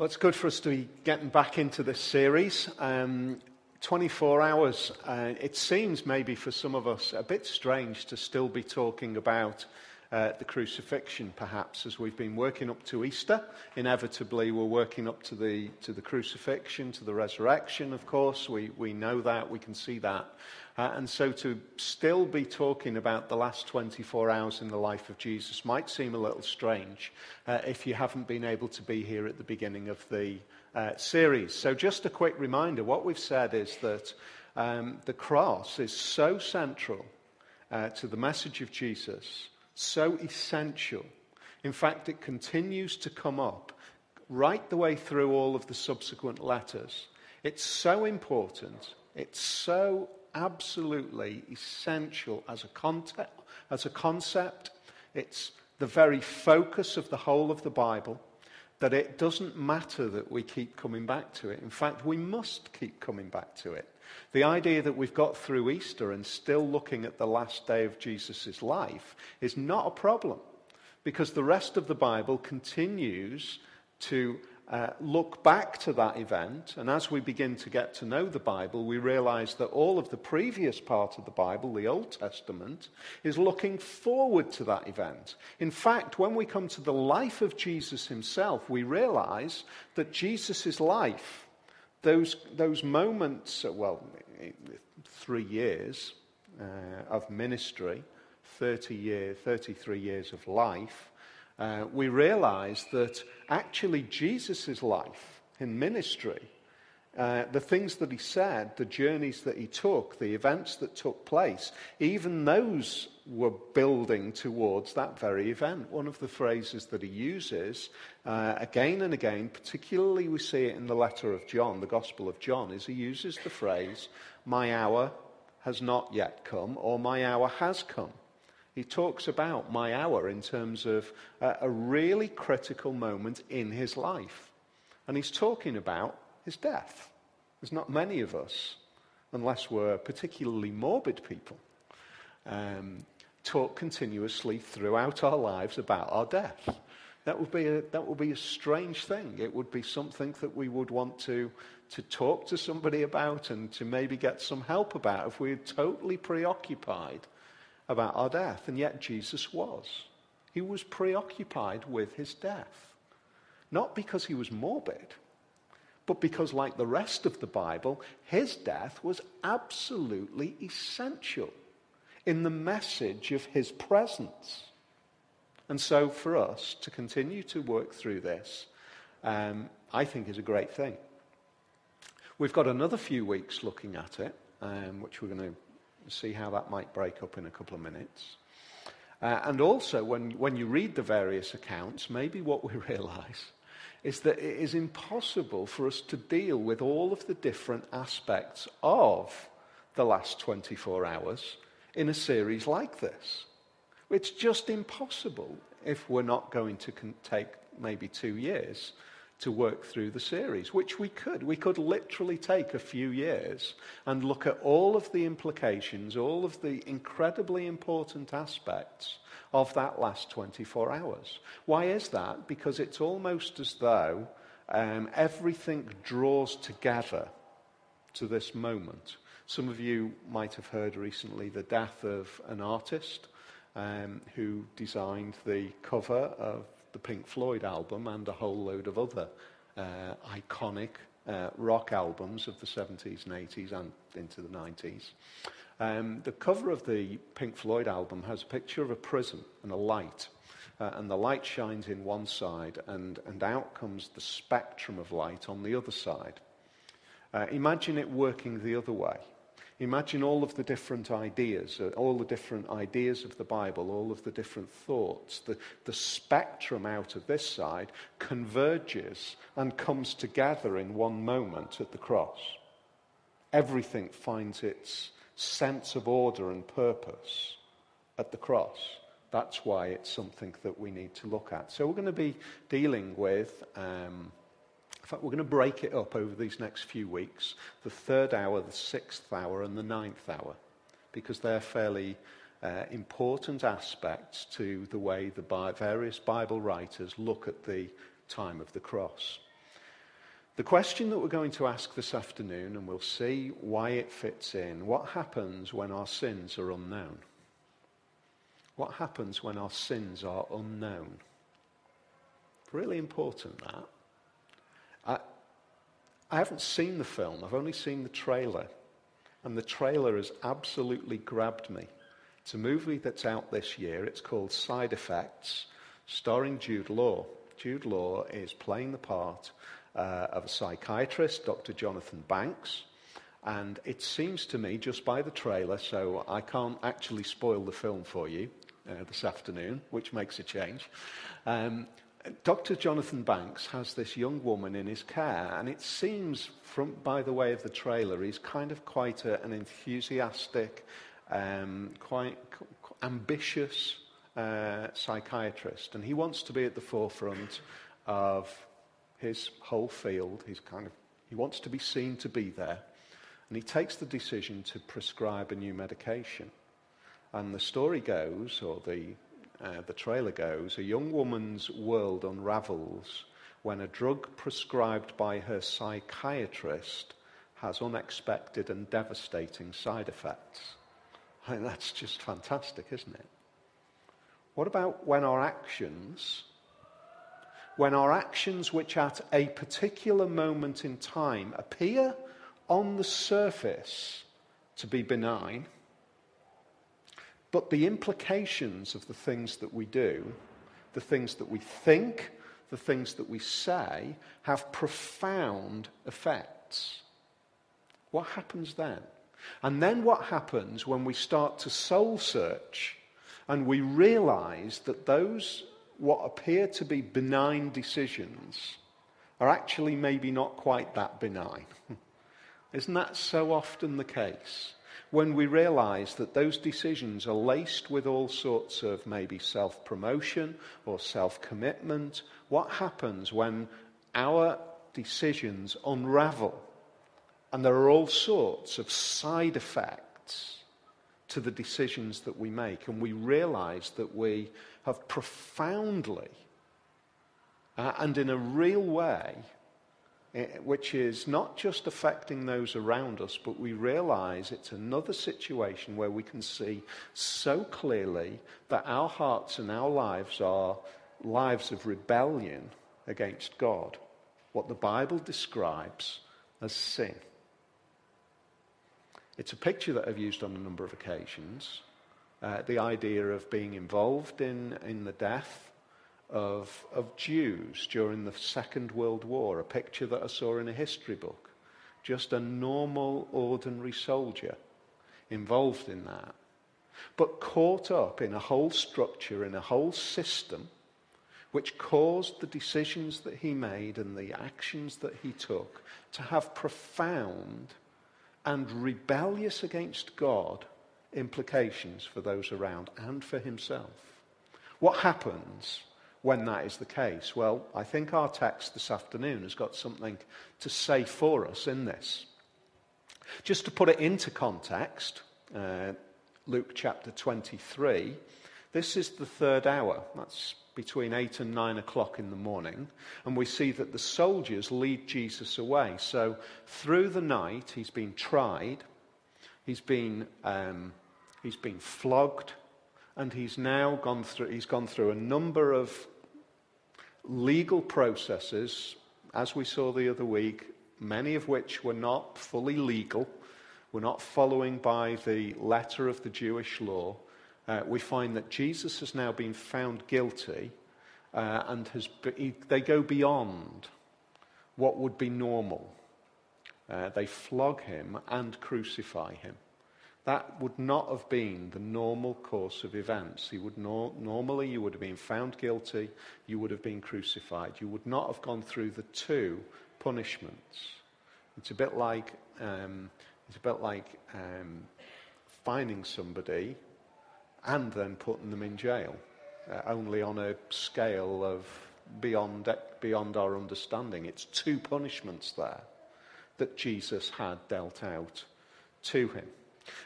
Well, it's good for us to be getting back into this series. Um, 24 hours. Uh, it seems maybe for some of us a bit strange to still be talking about uh, the crucifixion, perhaps, as we've been working up to Easter. Inevitably, we're working up to the, to the crucifixion, to the resurrection, of course. We, we know that, we can see that. Uh, and so to still be talking about the last 24 hours in the life of Jesus might seem a little strange uh, if you haven't been able to be here at the beginning of the uh, series. So, just a quick reminder what we've said is that um, the cross is so central uh, to the message of Jesus, so essential. In fact, it continues to come up right the way through all of the subsequent letters. It's so important, it's so absolutely essential as a, concept, as a concept. It's the very focus of the whole of the Bible that it doesn't matter that we keep coming back to it. In fact, we must keep coming back to it. The idea that we've got through Easter and still looking at the last day of Jesus' life is not a problem because the rest of the Bible continues to uh, look back to that event, and as we begin to get to know the Bible, we realize that all of the previous part of the Bible, the Old Testament, is looking forward to that event. In fact, when we come to the life of Jesus himself, we realize that Jesus' life, those, those moments, uh, well, three years uh, of ministry, 30 year, 33 years of life, uh, we realize that actually Jesus' life in ministry, uh, the things that he said, the journeys that he took, the events that took place, even those were building towards that very event. One of the phrases that he uses uh, again and again, particularly we see it in the letter of John, the Gospel of John, is he uses the phrase, My hour has not yet come, or My hour has come. He talks about my hour in terms of a, a really critical moment in his life. And he's talking about his death. There's not many of us, unless we're particularly morbid people, um, talk continuously throughout our lives about our death. That would, be a, that would be a strange thing. It would be something that we would want to, to talk to somebody about and to maybe get some help about if we're totally preoccupied about our death. And yet Jesus was. He was preoccupied with his death. Not because he was morbid, but because, like the rest of the Bible, his death was absolutely essential in the message of his presence. And so, for us to continue to work through this, um, I think is a great thing. We've got another few weeks looking at it, um, which we're going to see how that might break up in a couple of minutes. Uh, and also, when, when you read the various accounts, maybe what we realize is that it is impossible for us to deal with all of the different aspects of the last 24 hours in a series like this. It's just impossible if we're not going to take maybe two years to work through the series, which we could. We could literally take a few years and look at all of the implications, all of the incredibly important aspects of that last 24 hours. Why is that? Because it's almost as though um, everything draws together to this moment. Some of you might have heard recently the death of an artist um, who designed the cover of the Pink Floyd album and a whole load of other uh, iconic uh, rock albums of the 70s and 80s and into the 90s. Um, the cover of the Pink Floyd album has a picture of a prism and a light. Uh, and the light shines in one side, and, and out comes the spectrum of light on the other side. Uh, imagine it working the other way. Imagine all of the different ideas, uh, all the different ideas of the Bible, all of the different thoughts. The, the spectrum out of this side converges and comes together in one moment at the cross. Everything finds its sense of order and purpose at the cross. That's why it's something that we need to look at. So we're going to be dealing with. Um, fact, we're going to break it up over these next few weeks the third hour, the sixth hour, and the ninth hour, because they're fairly uh, important aspects to the way the various Bible writers look at the time of the cross. The question that we're going to ask this afternoon, and we'll see why it fits in what happens when our sins are unknown? What happens when our sins are unknown? Really important that. I, I haven't seen the film, I've only seen the trailer. And the trailer has absolutely grabbed me. It's a movie that's out this year. It's called Side Effects, starring Jude Law. Jude Law is playing the part uh, of a psychiatrist, Dr. Jonathan Banks. And it seems to me, just by the trailer, so I can't actually spoil the film for you uh, this afternoon, which makes a change. Um, Dr. Jonathan Banks has this young woman in his care, and it seems, from, by the way of the trailer, he's kind of quite a, an enthusiastic, um, quite ambitious uh, psychiatrist. And he wants to be at the forefront of his whole field. He's kind of, he wants to be seen to be there. And he takes the decision to prescribe a new medication. And the story goes, or the uh, the trailer goes, a young woman's world unravels when a drug prescribed by her psychiatrist has unexpected and devastating side effects. I mean, that's just fantastic, isn't it? What about when our actions, when our actions which at a particular moment in time appear on the surface to be benign, but the implications of the things that we do, the things that we think, the things that we say, have profound effects. What happens then? And then what happens when we start to soul search and we realize that those, what appear to be benign decisions, are actually maybe not quite that benign? Isn't that so often the case? When we realize that those decisions are laced with all sorts of maybe self promotion or self commitment, what happens when our decisions unravel and there are all sorts of side effects to the decisions that we make, and we realize that we have profoundly uh, and in a real way which is not just affecting those around us, but we realize it's another situation where we can see so clearly that our hearts and our lives are lives of rebellion against God, what the Bible describes as sin. It's a picture that I've used on a number of occasions. Uh, the idea of being involved in, in the death of, of Jews during the Second World War, a picture that I saw in a history book. Just a normal, ordinary soldier involved in that. But caught up in a whole structure, in a whole system, which caused the decisions that he made and the actions that he took to have profound and rebellious against God implications for those around and for himself. What happens when that is the case? Well, I think our text this afternoon has got something to say for us in this. Just to put it into context, uh, Luke chapter 23, this is the third hour. That's between 8 and 9 o'clock in the morning. And we see that the soldiers lead Jesus away. So through the night, he's been tried, he's been, um, he's been flogged, and he's now gone through, he's gone through a number of legal processes, as we saw the other week, many of which were not fully legal, were not following by the letter of the Jewish law. Uh, we find that Jesus has now been found guilty uh, and has they go beyond what would be normal. Uh, they flog him and crucify him. That would not have been the normal course of events. He would no, normally, you would have been found guilty, you would have been crucified. You would not have gone through the two punishments. It's a bit like, um, it's a bit like um, finding somebody and then putting them in jail, uh, only on a scale of beyond, beyond our understanding. It's two punishments there that Jesus had dealt out to him.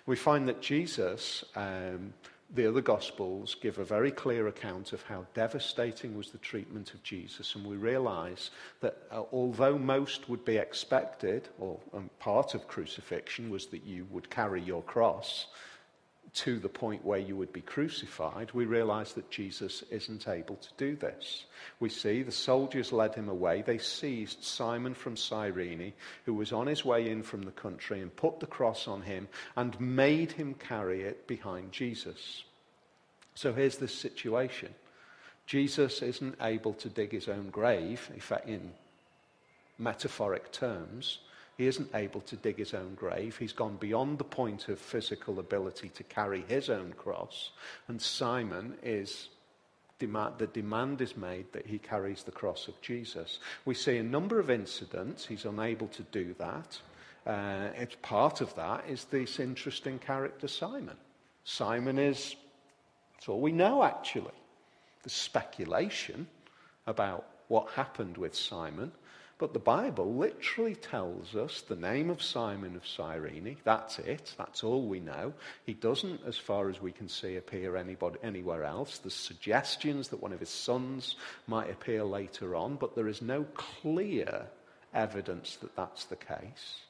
We find that Jesus, um, the other Gospels give a very clear account of how devastating was the treatment of Jesus, and we realize that uh, although most would be expected, or um, part of crucifixion was that you would carry your cross to the point where you would be crucified, we realize that Jesus isn't able to do this. We see the soldiers led him away. They seized Simon from Cyrene, who was on his way in from the country, and put the cross on him and made him carry it behind Jesus. So here's this situation Jesus isn't able to dig his own grave, in fact, in metaphoric terms. He isn't able to dig his own grave. He's gone beyond the point of physical ability to carry his own cross. And Simon is demand, the demand is made that he carries the cross of Jesus. We see a number of incidents. He's unable to do that. Uh, it's part of that is this interesting character, Simon. Simon is, that's all we know actually. The speculation about what happened with Simon. But the Bible literally tells us the name of Simon of Cyrene. That's it. That's all we know. He doesn't, as far as we can see, appear anybody, anywhere else. There's suggestions that one of his sons might appear later on, but there is no clear evidence that that's the case.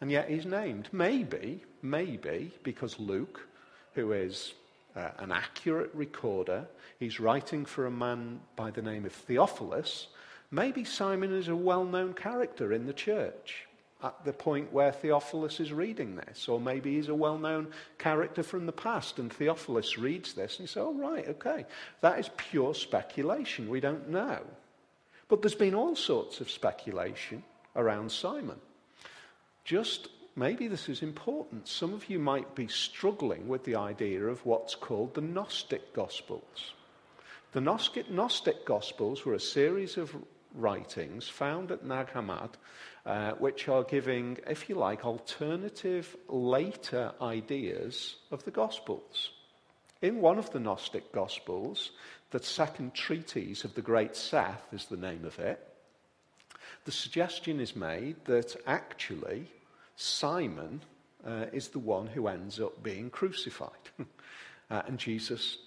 And yet he's named. Maybe, maybe, because Luke, who is uh, an accurate recorder, he's writing for a man by the name of Theophilus Maybe Simon is a well known character in the church at the point where Theophilus is reading this, or maybe he's a well known character from the past, and Theophilus reads this and says, Oh, right, okay. That is pure speculation. We don't know. But there's been all sorts of speculation around Simon. Just maybe this is important. Some of you might be struggling with the idea of what's called the Gnostic Gospels. The Gnostic, Gnostic Gospels were a series of writings found at Nag Hammadi, uh, which are giving, if you like, alternative later ideas of the Gospels. In one of the Gnostic Gospels, the second treatise of the Great Seth is the name of it, the suggestion is made that actually Simon uh, is the one who ends up being crucified. uh, and Jesus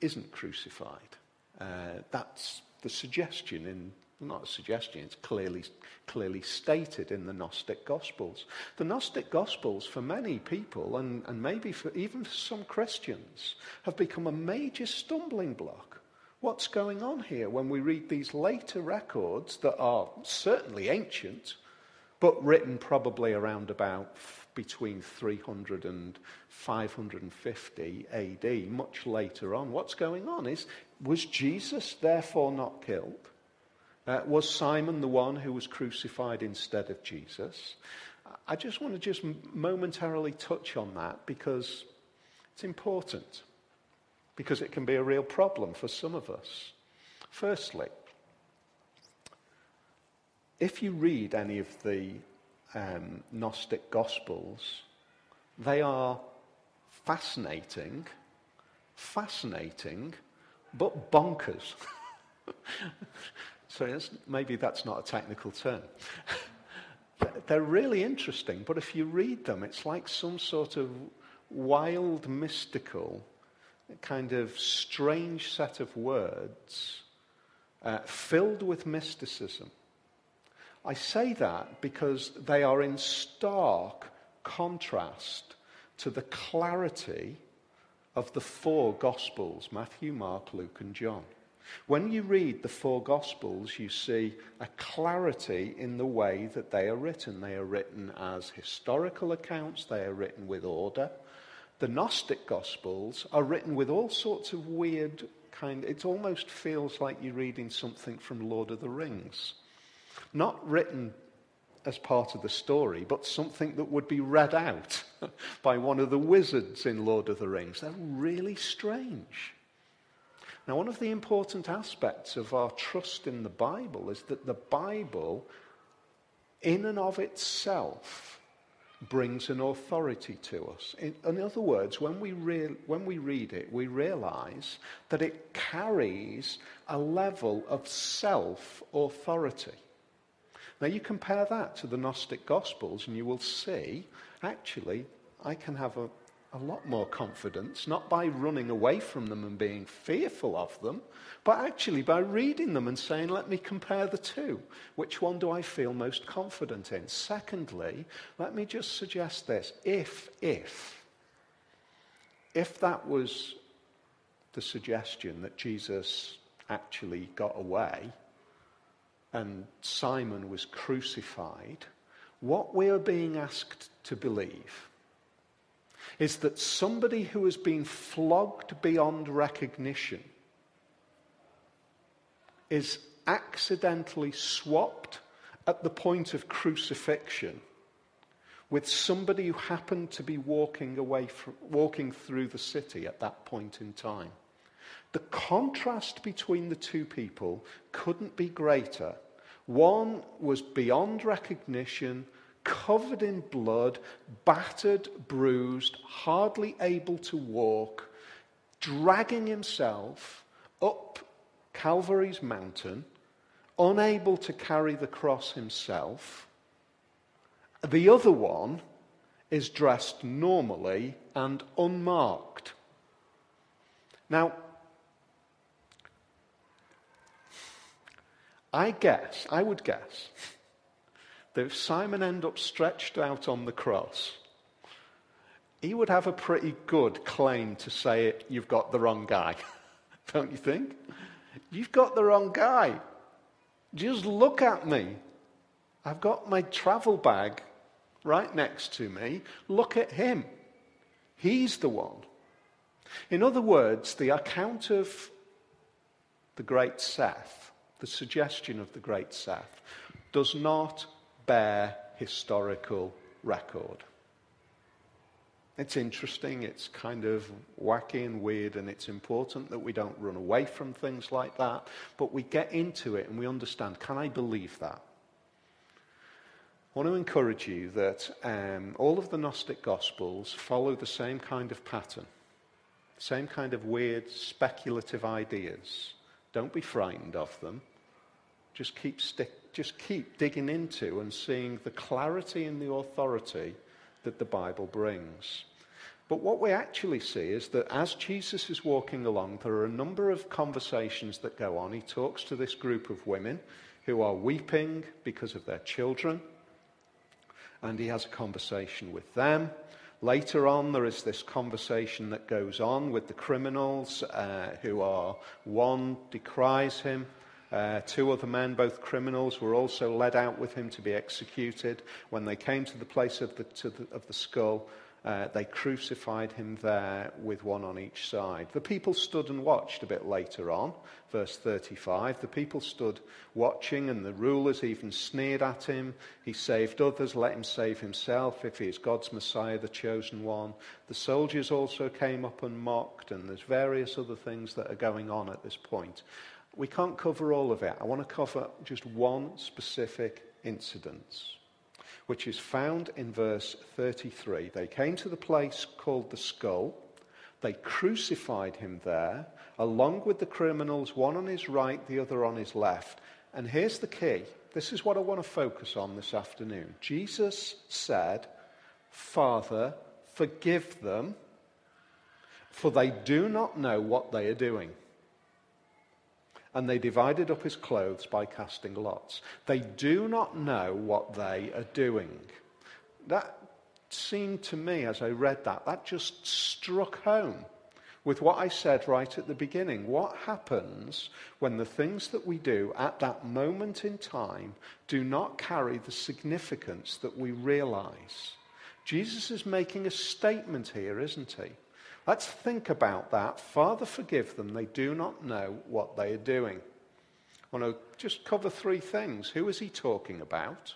isn't crucified. Uh, that's the suggestion in not a suggestion, it's clearly, clearly stated in the Gnostic Gospels. The Gnostic Gospels, for many people, and, and maybe for, even for some Christians, have become a major stumbling block. What's going on here when we read these later records that are certainly ancient, but written probably around about between 300 and 550 AD, much later on? What's going on? Is, was Jesus therefore not killed? Uh, was Simon the one who was crucified instead of Jesus? I just want to just momentarily touch on that because it's important, because it can be a real problem for some of us. Firstly, if you read any of the um, Gnostic Gospels, they are fascinating, fascinating, but bonkers. So maybe that's not a technical term. They're really interesting, but if you read them, it's like some sort of wild, mystical, kind of strange set of words uh, filled with mysticism. I say that because they are in stark contrast to the clarity of the four Gospels Matthew, Mark, Luke, and John. When you read the four Gospels, you see a clarity in the way that they are written. They are written as historical accounts, they are written with order. The Gnostic Gospels are written with all sorts of weird kind it almost feels like you're reading something from Lord of the Rings. Not written as part of the story, but something that would be read out by one of the wizards in Lord of the Rings. They're really strange. Now, one of the important aspects of our trust in the Bible is that the Bible, in and of itself, brings an authority to us. In, in other words, when we, re- when we read it, we realize that it carries a level of self authority. Now, you compare that to the Gnostic Gospels, and you will see actually, I can have a, a lot more confidence, not by running away from them and being fearful of them, but actually by reading them and saying, let me compare the two. Which one do I feel most confident in? Secondly, let me just suggest this. If, if, if that was the suggestion that Jesus actually got away and Simon was crucified, what we are being asked to believe is that somebody who has been flogged beyond recognition is accidentally swapped at the point of crucifixion with somebody who happened to be walking away from, walking through the city at that point in time. The contrast between the two people couldn't be greater. One was beyond recognition, covered in blood, battered, bruised, hardly able to walk, dragging himself up Calvary's mountain, unable to carry the cross himself. The other one is dressed normally and unmarked. Now, I guess, I would guess, that if Simon ended up stretched out on the cross, he would have a pretty good claim to say, You've got the wrong guy. Don't you think? You've got the wrong guy. Just look at me. I've got my travel bag right next to me. Look at him. He's the one. In other words, the account of the great Seth, the suggestion of the great Seth, does not bear historical record. It's interesting, it's kind of wacky and weird, and it's important that we don't run away from things like that, but we get into it and we understand can I believe that? I want to encourage you that um, all of the Gnostic Gospels follow the same kind of pattern, same kind of weird, speculative ideas. Don't be frightened of them. Just keep, stick, just keep digging into and seeing the clarity and the authority that the Bible brings. But what we actually see is that as Jesus is walking along, there are a number of conversations that go on. He talks to this group of women who are weeping because of their children, and he has a conversation with them. Later on, there is this conversation that goes on with the criminals uh, who are, one decries him, uh, two other men, both criminals, were also led out with him to be executed. When they came to the place of the, the, of the skull, uh, they crucified him there with one on each side. The people stood and watched a bit later on, verse 35. The people stood watching, and the rulers even sneered at him. He saved others, let him save himself if he is God's Messiah, the chosen one. The soldiers also came up and mocked, and there's various other things that are going on at this point. We can't cover all of it. I want to cover just one specific incident, which is found in verse 33. They came to the place called the skull. They crucified him there, along with the criminals, one on his right, the other on his left. And here's the key. This is what I want to focus on this afternoon. Jesus said, Father, forgive them, for they do not know what they are doing and they divided up his clothes by casting lots. They do not know what they are doing. That seemed to me, as I read that, that just struck home with what I said right at the beginning. What happens when the things that we do at that moment in time do not carry the significance that we realize? Jesus is making a statement here, isn't he? Let's think about that. Father, forgive them. They do not know what they are doing. I want to just cover three things. Who is he talking about?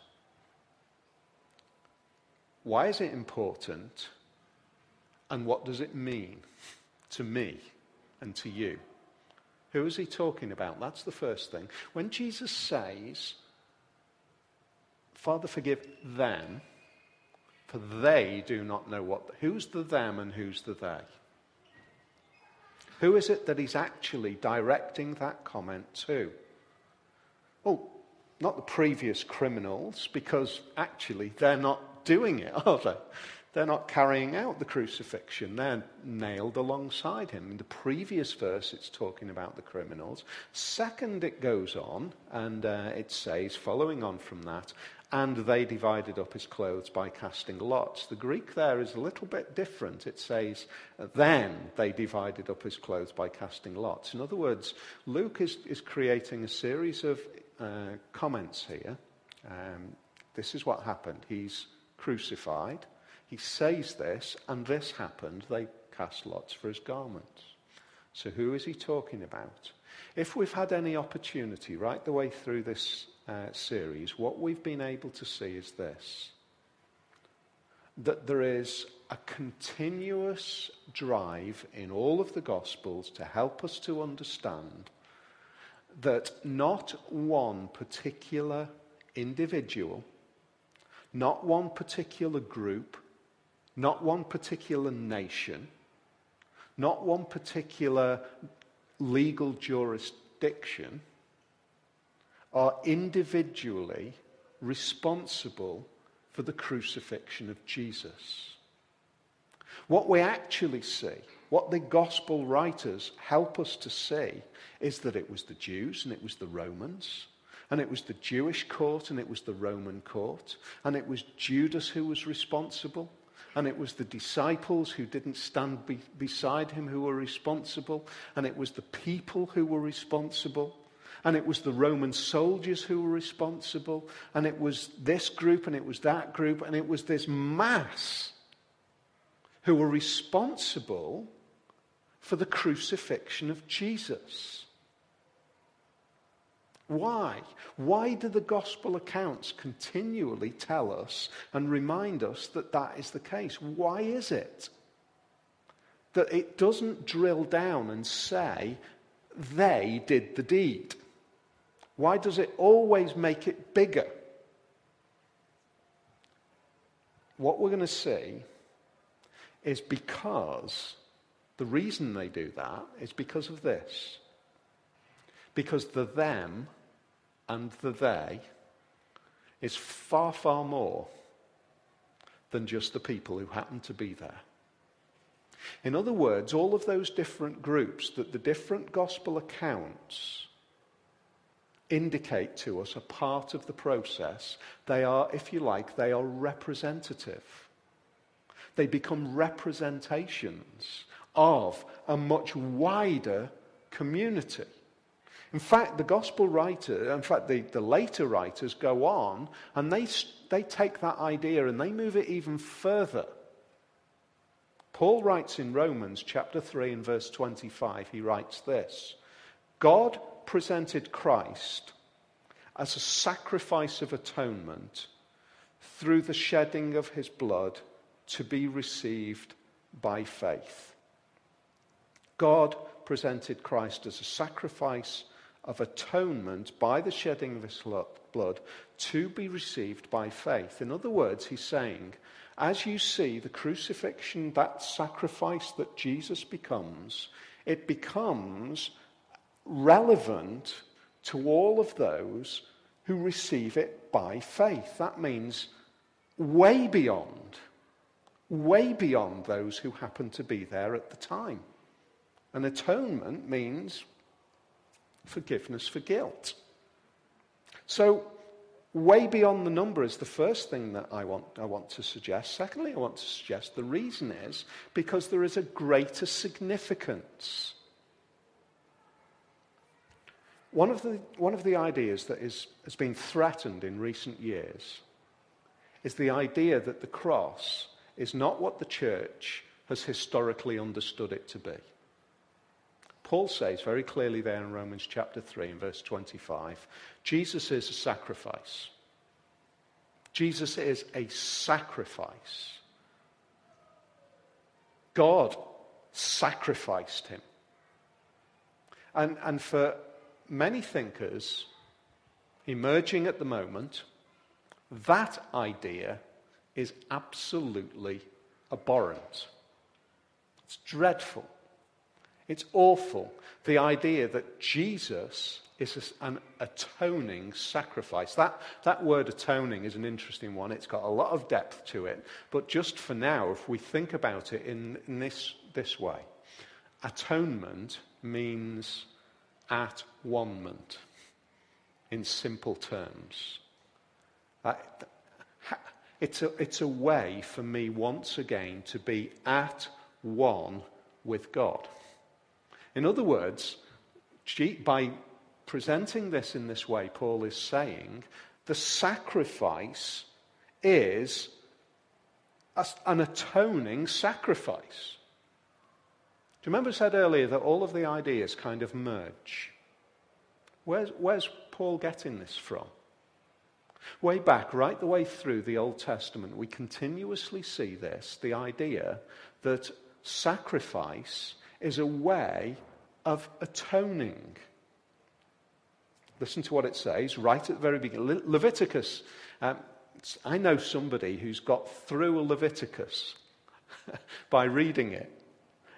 Why is it important? And what does it mean to me and to you? Who is he talking about? That's the first thing. When Jesus says, Father, forgive them, for they do not know what. Who's the them and who's the they? Who is it that he's actually directing that comment to? Well, not the previous criminals, because actually they're not doing it, are they? They're not carrying out the crucifixion. They're nailed alongside him. In the previous verse, it's talking about the criminals. Second, it goes on, and uh, it says, following on from that, and they divided up his clothes by casting lots. The Greek there is a little bit different. It says, then they divided up his clothes by casting lots. In other words, Luke is, is creating a series of uh, comments here. Um, this is what happened. He's crucified. He says this, and this happened. They cast lots for his garments. So, who is he talking about? If we've had any opportunity right the way through this uh, series, what we've been able to see is this that there is a continuous drive in all of the Gospels to help us to understand that not one particular individual, not one particular group, not one particular nation, not one particular legal jurisdiction are individually responsible for the crucifixion of Jesus. What we actually see, what the gospel writers help us to see, is that it was the Jews and it was the Romans, and it was the Jewish court and it was the Roman court, and it was Judas who was responsible, and it was the disciples who didn't stand be- beside him who were responsible, and it was the people who were responsible and it was the Roman soldiers who were responsible, and it was this group, and it was that group, and it was this mass who were responsible for the crucifixion of Jesus. Why? Why do the gospel accounts continually tell us and remind us that that is the case? Why is it that it doesn't drill down and say they did the deed? Why does it always make it bigger? What we're going to see is because the reason they do that is because of this. Because the them and the they is far, far more than just the people who happen to be there. In other words, all of those different groups that the different gospel accounts indicate to us a part of the process. They are, if you like, they are representative. They become representations of a much wider community. In fact, the gospel writer, in fact, the, the later writers go on and they, they take that idea and they move it even further. Paul writes in Romans chapter 3 and verse 25, he writes this God presented Christ as a sacrifice of atonement through the shedding of his blood to be received by faith. God presented Christ as a sacrifice of atonement by the shedding of his blood to be received by faith. In other words, he's saying, as you see the crucifixion, that sacrifice that Jesus becomes, it becomes relevant to all of those who receive it by faith. That means way beyond, way beyond those who happen to be there at the time. And atonement means forgiveness for guilt. So, way beyond the number is the first thing that I want, I want to suggest. Secondly, I want to suggest the reason is because there is a greater significance one of the, one of the ideas that is, has been threatened in recent years is the idea that the cross is not what the church has historically understood it to be. Paul says very clearly there in Romans chapter 3 and verse 25 Jesus is a sacrifice. Jesus is a sacrifice. God sacrificed him. And, and for many thinkers emerging at the moment, that idea is absolutely abhorrent. It's dreadful. It's awful. The idea that Jesus is an atoning sacrifice. That, that word atoning is an interesting one. It's got a lot of depth to it. But just for now, if we think about it in, in this, this way, atonement means at one moment in simple terms. It's, a, it's a way for me once again to be at one with God. In other words, by presenting this in this way, Paul is saying the sacrifice is an atoning sacrifice. You remember I said earlier that all of the ideas kind of merge? Where's, where's Paul getting this from? Way back, right the way through the Old Testament, we continuously see this the idea that sacrifice is a way of atoning. Listen to what it says right at the very beginning. Le- Leviticus. Um, I know somebody who's got through Leviticus by reading it.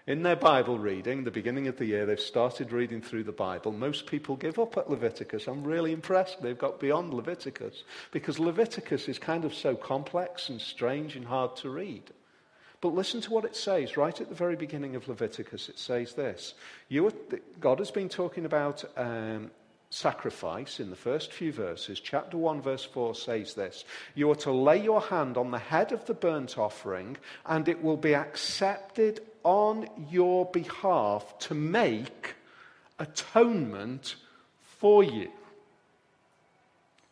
In their Bible reading, the beginning of the year, they've started reading through the Bible. Most people give up at Leviticus. I'm really impressed they've got beyond Leviticus because Leviticus is kind of so complex and strange and hard to read. But listen to what it says right at the very beginning of Leviticus. It says this are, God has been talking about um, sacrifice in the first few verses. Chapter 1, verse 4 says this You are to lay your hand on the head of the burnt offering, and it will be accepted on your behalf to make atonement for you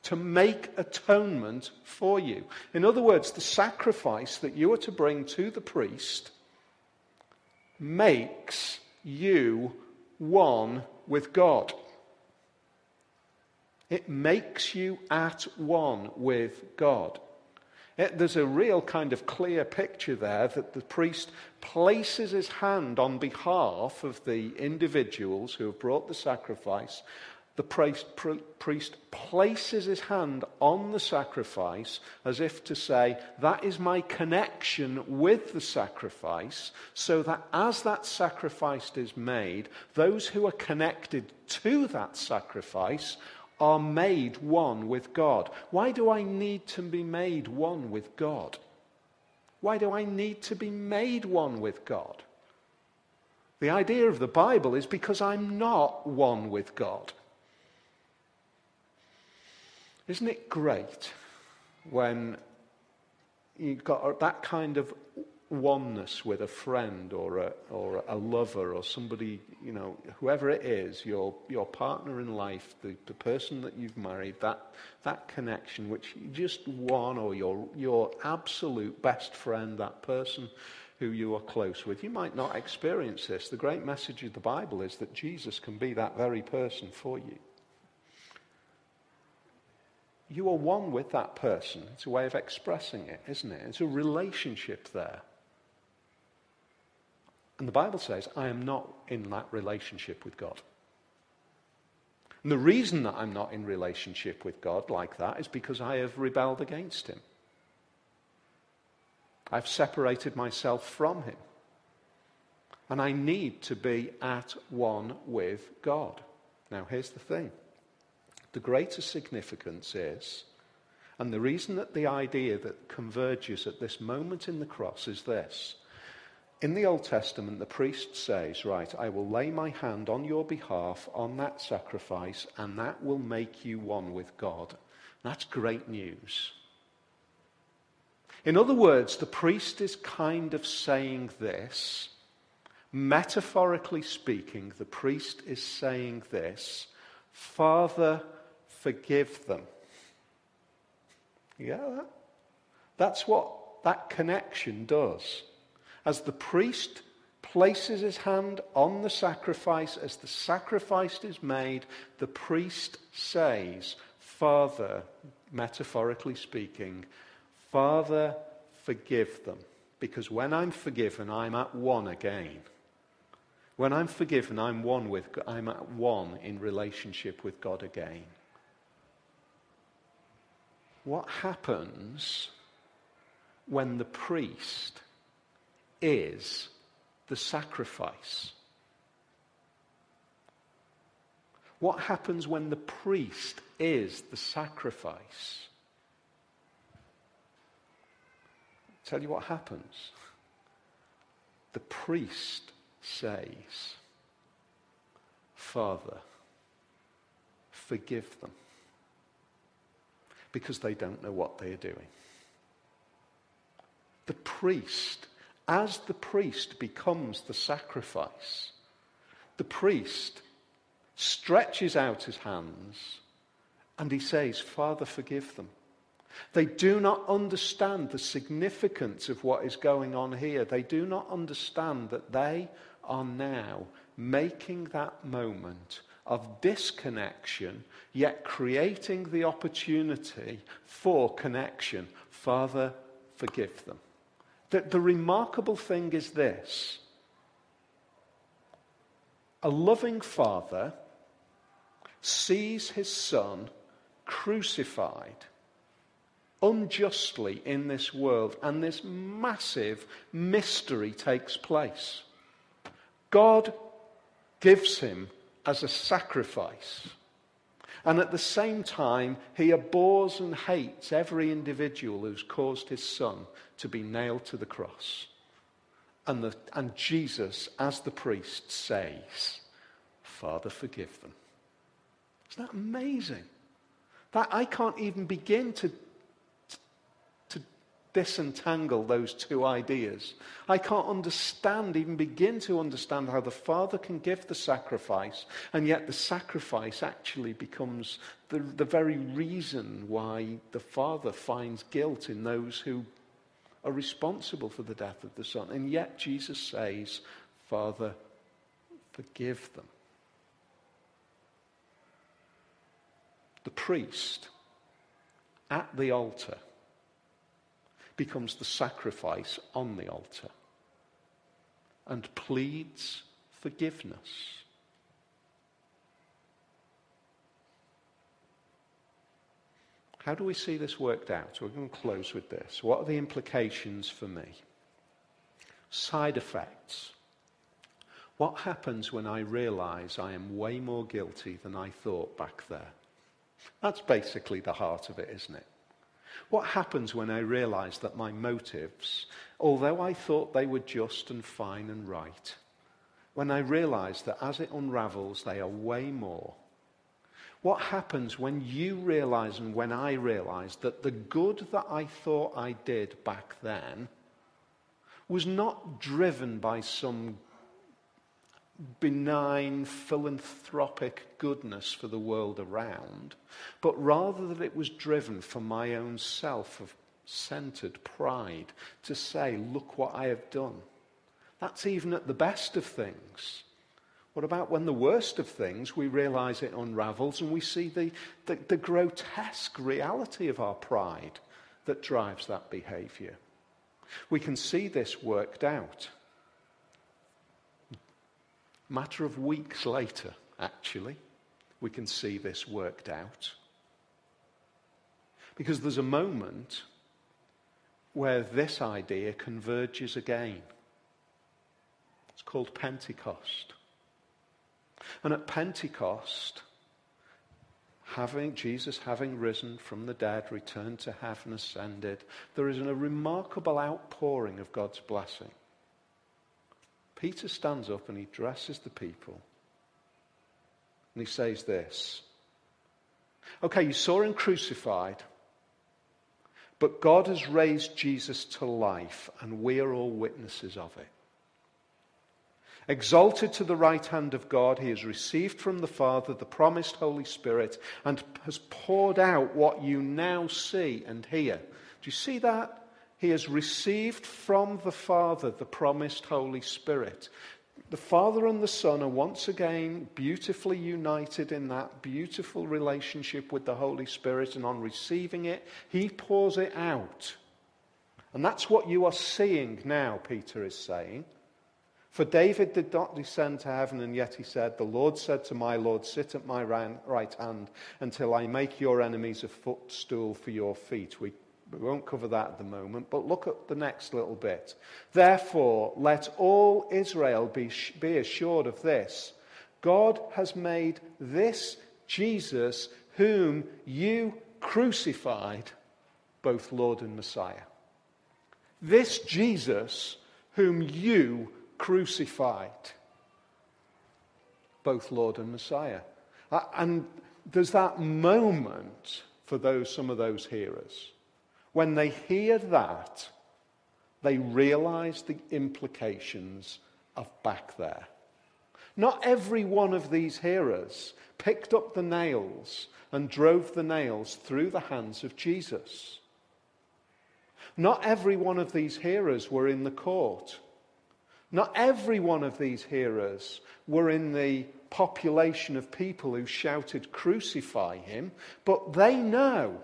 to make atonement for you. In other words, the sacrifice that you are to bring to the priest makes you one with God. It makes you at one with God. It, there's a real kind of clear picture there that the priest places his hand on behalf of the individuals who have brought the sacrifice. The priest, priest, places his hand on the sacrifice as if to say, That is my connection with the sacrifice, so that as that sacrifice is made, those who are connected to that sacrifice are made one with God. Why do I need to be made one with God? Why do I need to be made one with God? The idea of the Bible is because I'm not one with God. Isn't it great when you've got that kind of oneness with a friend or a, or a lover or somebody, you know, whoever it is, your, your partner in life, the, the person that you've married, that, that connection which you just one or your, your absolute best friend, that person who you are close with. You might not experience this. The great message of the Bible is that Jesus can be that very person for you. You are one with that person. It's a way of expressing it, isn't it? It's a relationship there. And the Bible says, I am not in that relationship with God. And the reason that I'm not in relationship with God like that is because I have rebelled against Him. I've separated myself from Him. And I need to be at one with God. Now, here's the thing the greater significance is, and the reason that the idea that converges at this moment in the cross is this. In the Old Testament, the priest says, Right, I will lay my hand on your behalf on that sacrifice, and that will make you one with God. That's great news. In other words, the priest is kind of saying this. Metaphorically speaking, the priest is saying this Father, forgive them. Yeah, that's what that connection does. As the priest places his hand on the sacrifice, as the sacrifice is made, the priest says, Father, metaphorically speaking, Father, forgive them. Because when I'm forgiven, I'm at one again. When I'm forgiven, I'm one with I'm at one in relationship with God again what happens when the priest is the sacrifice? What happens when the priest is the sacrifice? I'll tell you what happens. The priest says, Father, forgive them because they don't know what they are doing. The priest, as the priest becomes the sacrifice, the priest stretches out his hands and he says, Father, forgive them. They do not understand the significance of what is going on here. They do not understand that they are now making that moment of disconnection, yet creating the opportunity for connection. Father, forgive them. The, the remarkable thing is this a loving father sees his son crucified unjustly in this world, and this massive mystery takes place. God gives him as a sacrifice. And at the same time, he abhors and hates every individual who's caused his son to be nailed to the cross. And, the, and Jesus, as the priest, says, Father, forgive them. Isn't that amazing? That I can't even begin to disentangle those two ideas. I can't understand, even begin to understand how the Father can give the sacrifice, and yet the sacrifice actually becomes the, the very reason why the Father finds guilt in those who are responsible for the death of the Son. And yet Jesus says, Father, forgive them. The priest at the altar becomes the sacrifice on the altar and pleads forgiveness. How do we see this worked out? We're going to close with this. What are the implications for me? Side effects. What happens when I realize I am way more guilty than I thought back there? That's basically the heart of it, isn't it? What happens when I realize that my motives, although I thought they were just and fine and right, when I realize that as it unravels, they are way more? What happens when you realize and when I realize that the good that I thought I did back then was not driven by some benign, philanthropic goodness for the world around, but rather that it was driven from my own self of centered pride to say, Look what I have done. That's even at the best of things. What about when the worst of things, we realize it unravels and we see the, the, the grotesque reality of our pride that drives that behavior? We can see this worked out matter of weeks later, actually, we can see this worked out. Because there's a moment where this idea converges again. It's called Pentecost. And at Pentecost, having Jesus having risen from the dead, returned to heaven, ascended, there is a remarkable outpouring of God's blessing. Peter stands up and he addresses the people. And he says this Okay, you saw him crucified, but God has raised Jesus to life, and we are all witnesses of it. Exalted to the right hand of God, he has received from the Father the promised Holy Spirit and has poured out what you now see and hear. Do you see that? He has received from the Father the promised Holy Spirit. The Father and the Son are once again beautifully united in that beautiful relationship with the Holy Spirit, and on receiving it, He pours it out. And that's what you are seeing now, Peter is saying. For David did not descend to heaven, and yet he said, The Lord said to my Lord, Sit at my right hand until I make your enemies a footstool for your feet. We we won't cover that at the moment, but look at the next little bit. Therefore, let all Israel be, be assured of this God has made this Jesus, whom you crucified, both Lord and Messiah. This Jesus, whom you crucified, both Lord and Messiah. And there's that moment for those, some of those hearers. When they hear that, they realize the implications of back there. Not every one of these hearers picked up the nails and drove the nails through the hands of Jesus. Not every one of these hearers were in the court. Not every one of these hearers were in the population of people who shouted, Crucify him, but they know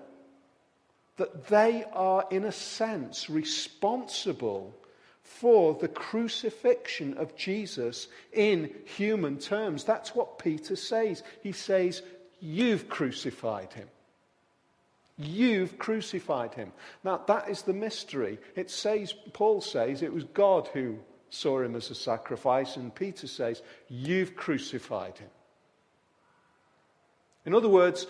that they are, in a sense, responsible for the crucifixion of Jesus in human terms. That's what Peter says. He says, You've crucified him. You've crucified him. Now, that is the mystery. It says, Paul says, it was God who saw him as a sacrifice, and Peter says, You've crucified him. In other words,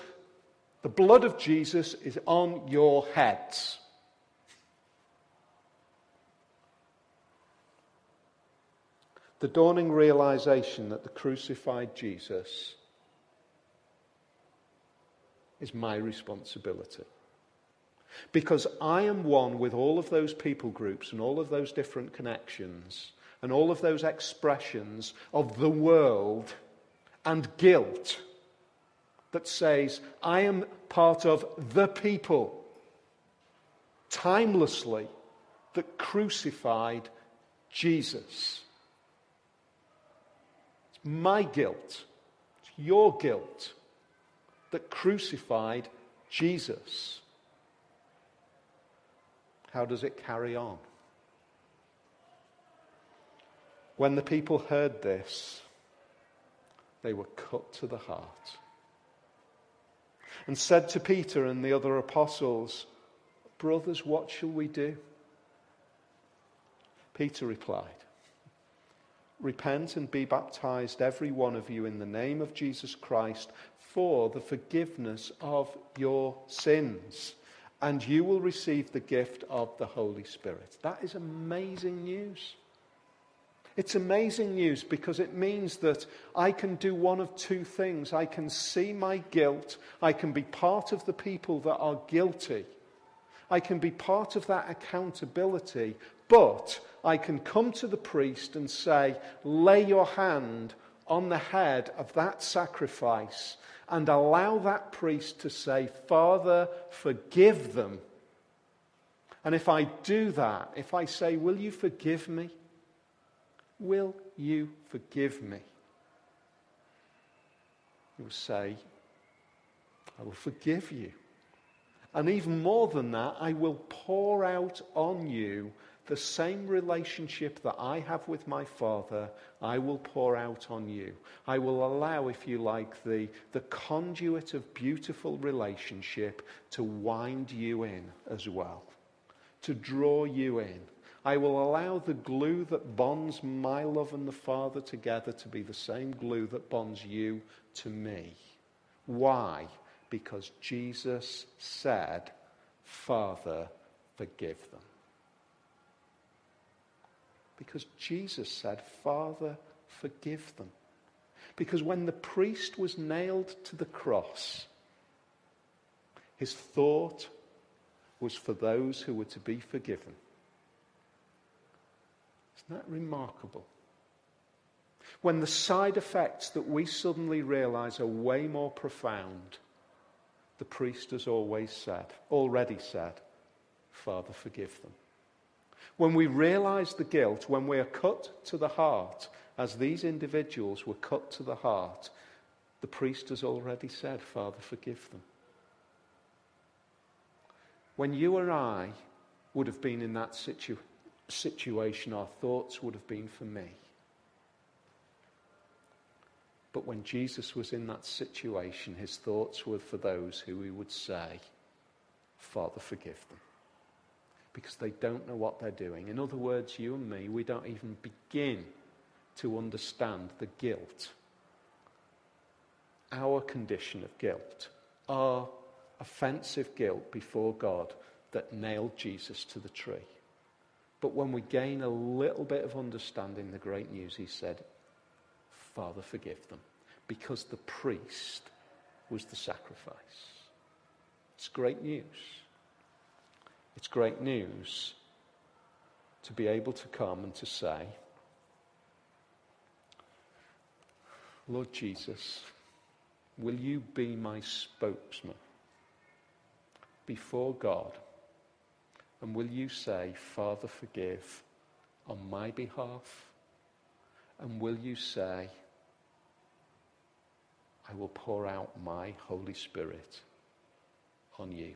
the blood of Jesus is on your heads. The dawning realization that the crucified Jesus is my responsibility. Because I am one with all of those people groups and all of those different connections and all of those expressions of the world and guilt that says, I am part of the people, timelessly, that crucified Jesus. It's my guilt, it's your guilt that crucified Jesus. How does it carry on? When the people heard this, they were cut to the heart and said to Peter and the other apostles, Brothers, what shall we do? Peter replied, Repent and be baptized, every one of you, in the name of Jesus Christ for the forgiveness of your sins, and you will receive the gift of the Holy Spirit. That is amazing news. It's amazing news because it means that I can do one of two things. I can see my guilt. I can be part of the people that are guilty. I can be part of that accountability. But I can come to the priest and say, lay your hand on the head of that sacrifice and allow that priest to say, Father, forgive them. And if I do that, if I say, Will you forgive me? Will you forgive me? He will say, I will forgive you. And even more than that, I will pour out on you the same relationship that I have with my Father, I will pour out on you. I will allow, if you like, the, the conduit of beautiful relationship to wind you in as well, to draw you in. I will allow the glue that bonds my love and the Father together to be the same glue that bonds you to me. Why? Because Jesus said, Father, forgive them. Because Jesus said, Father, forgive them. Because when the priest was nailed to the cross, his thought was for those who were to be forgiven. Isn't that remarkable? When the side effects that we suddenly realize are way more profound, the priest has always said, already said, Father, forgive them. When we realize the guilt, when we are cut to the heart, as these individuals were cut to the heart, the priest has already said, Father, forgive them. When you or I would have been in that situ- situation, our thoughts would have been for me. But when Jesus was in that situation, his thoughts were for those who he would say, Father, forgive them because they don't know what they're doing. In other words, you and me, we don't even begin to understand the guilt our condition of guilt, our offensive guilt before God that nailed Jesus to the tree. But when we gain a little bit of understanding the great news, he said, Father, forgive them. Because the priest was the sacrifice. It's great news. It's great news to be able to come and to say, Lord Jesus, will you be my spokesman before God? And will you say, Father, forgive on my behalf? And will you say, I will pour out my Holy Spirit on you?